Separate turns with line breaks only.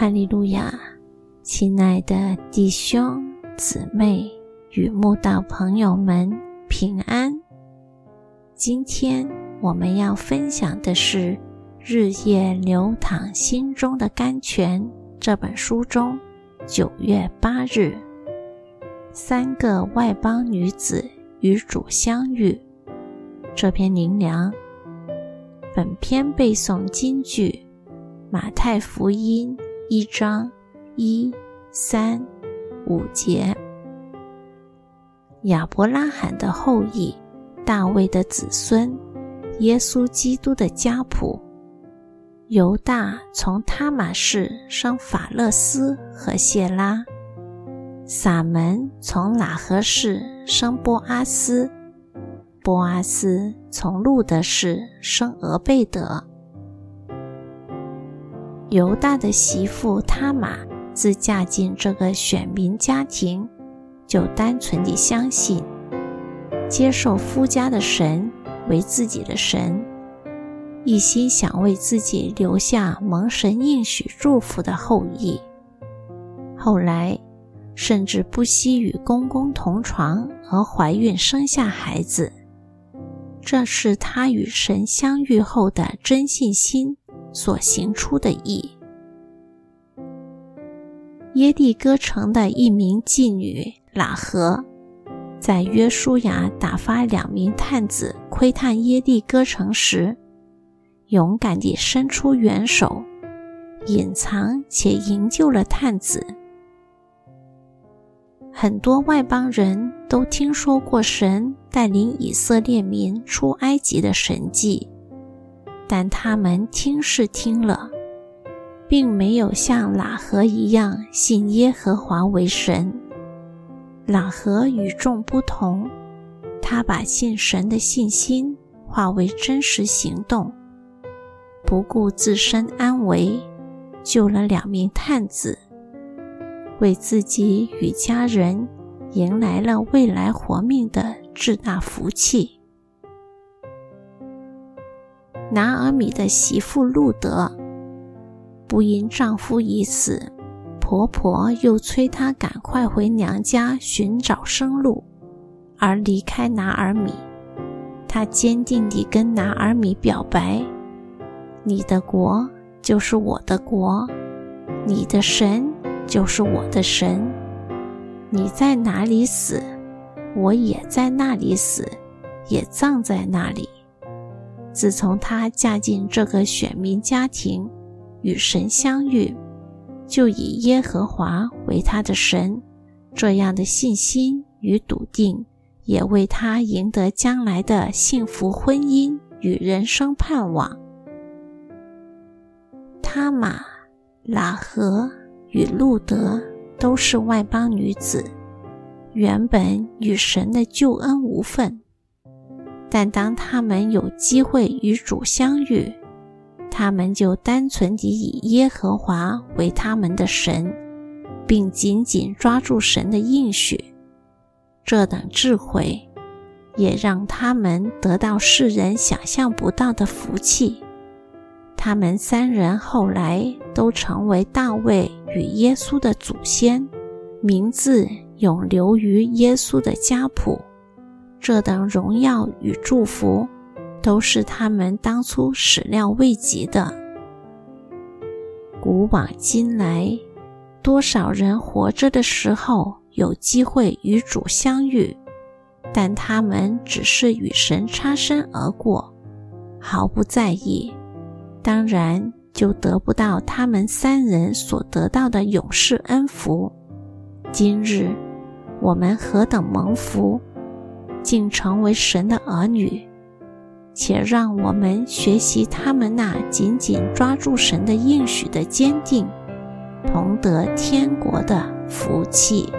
哈利路亚，亲爱的弟兄姊妹与慕道朋友们平安。今天我们要分享的是《日夜流淌心中的甘泉》这本书中九月八日，三个外邦女子与主相遇这篇灵粮。本篇背诵金句：马太福音。一章一三五节，亚伯拉罕的后裔，大卫的子孙，耶稣基督的家谱。犹大从他马氏生法勒斯和谢拉，撒门从喇合氏生波阿斯，波阿斯从路德氏生俄贝德。犹大的媳妇他玛自嫁进这个选民家庭，就单纯地相信、接受夫家的神为自己的神，一心想为自己留下蒙神应许祝福的后裔。后来，甚至不惜与公公同床而怀孕生下孩子，这是他与神相遇后的真信心。所行出的义。耶利哥城的一名妓女喇合，在约书亚打发两名探子窥探耶利哥城时，勇敢地伸出援手，隐藏且营救了探子。很多外邦人都听说过神带领以色列民出埃及的神迹。但他们听是听了，并没有像喇合一样信耶和华为神。喇合与众不同，他把信神的信心化为真实行动，不顾自身安危，救了两名探子，为自己与家人迎来了未来活命的至大福气。拿尔米的媳妇路德，不因丈夫已死，婆婆又催她赶快回娘家寻找生路，而离开拿尔米。她坚定地跟拿尔米表白：“你的国就是我的国，你的神就是我的神。你在哪里死，我也在那里死，也葬在那里。”自从她嫁进这个选民家庭，与神相遇，就以耶和华为她的神。这样的信心与笃定，也为她赢得将来的幸福婚姻与人生盼望。他玛、拉合与路德都是外邦女子，原本与神的救恩无份。但当他们有机会与主相遇，他们就单纯地以耶和华为他们的神，并紧紧抓住神的应许。这等智慧，也让他们得到世人想象不到的福气。他们三人后来都成为大卫与耶稣的祖先，名字永留于耶稣的家谱。这等荣耀与祝福，都是他们当初始料未及的。古往今来，多少人活着的时候有机会与主相遇，但他们只是与神擦身而过，毫不在意，当然就得不到他们三人所得到的永世恩福。今日我们何等蒙福！竟成为神的儿女，且让我们学习他们那紧紧抓住神的应许的坚定，同得天国的福气。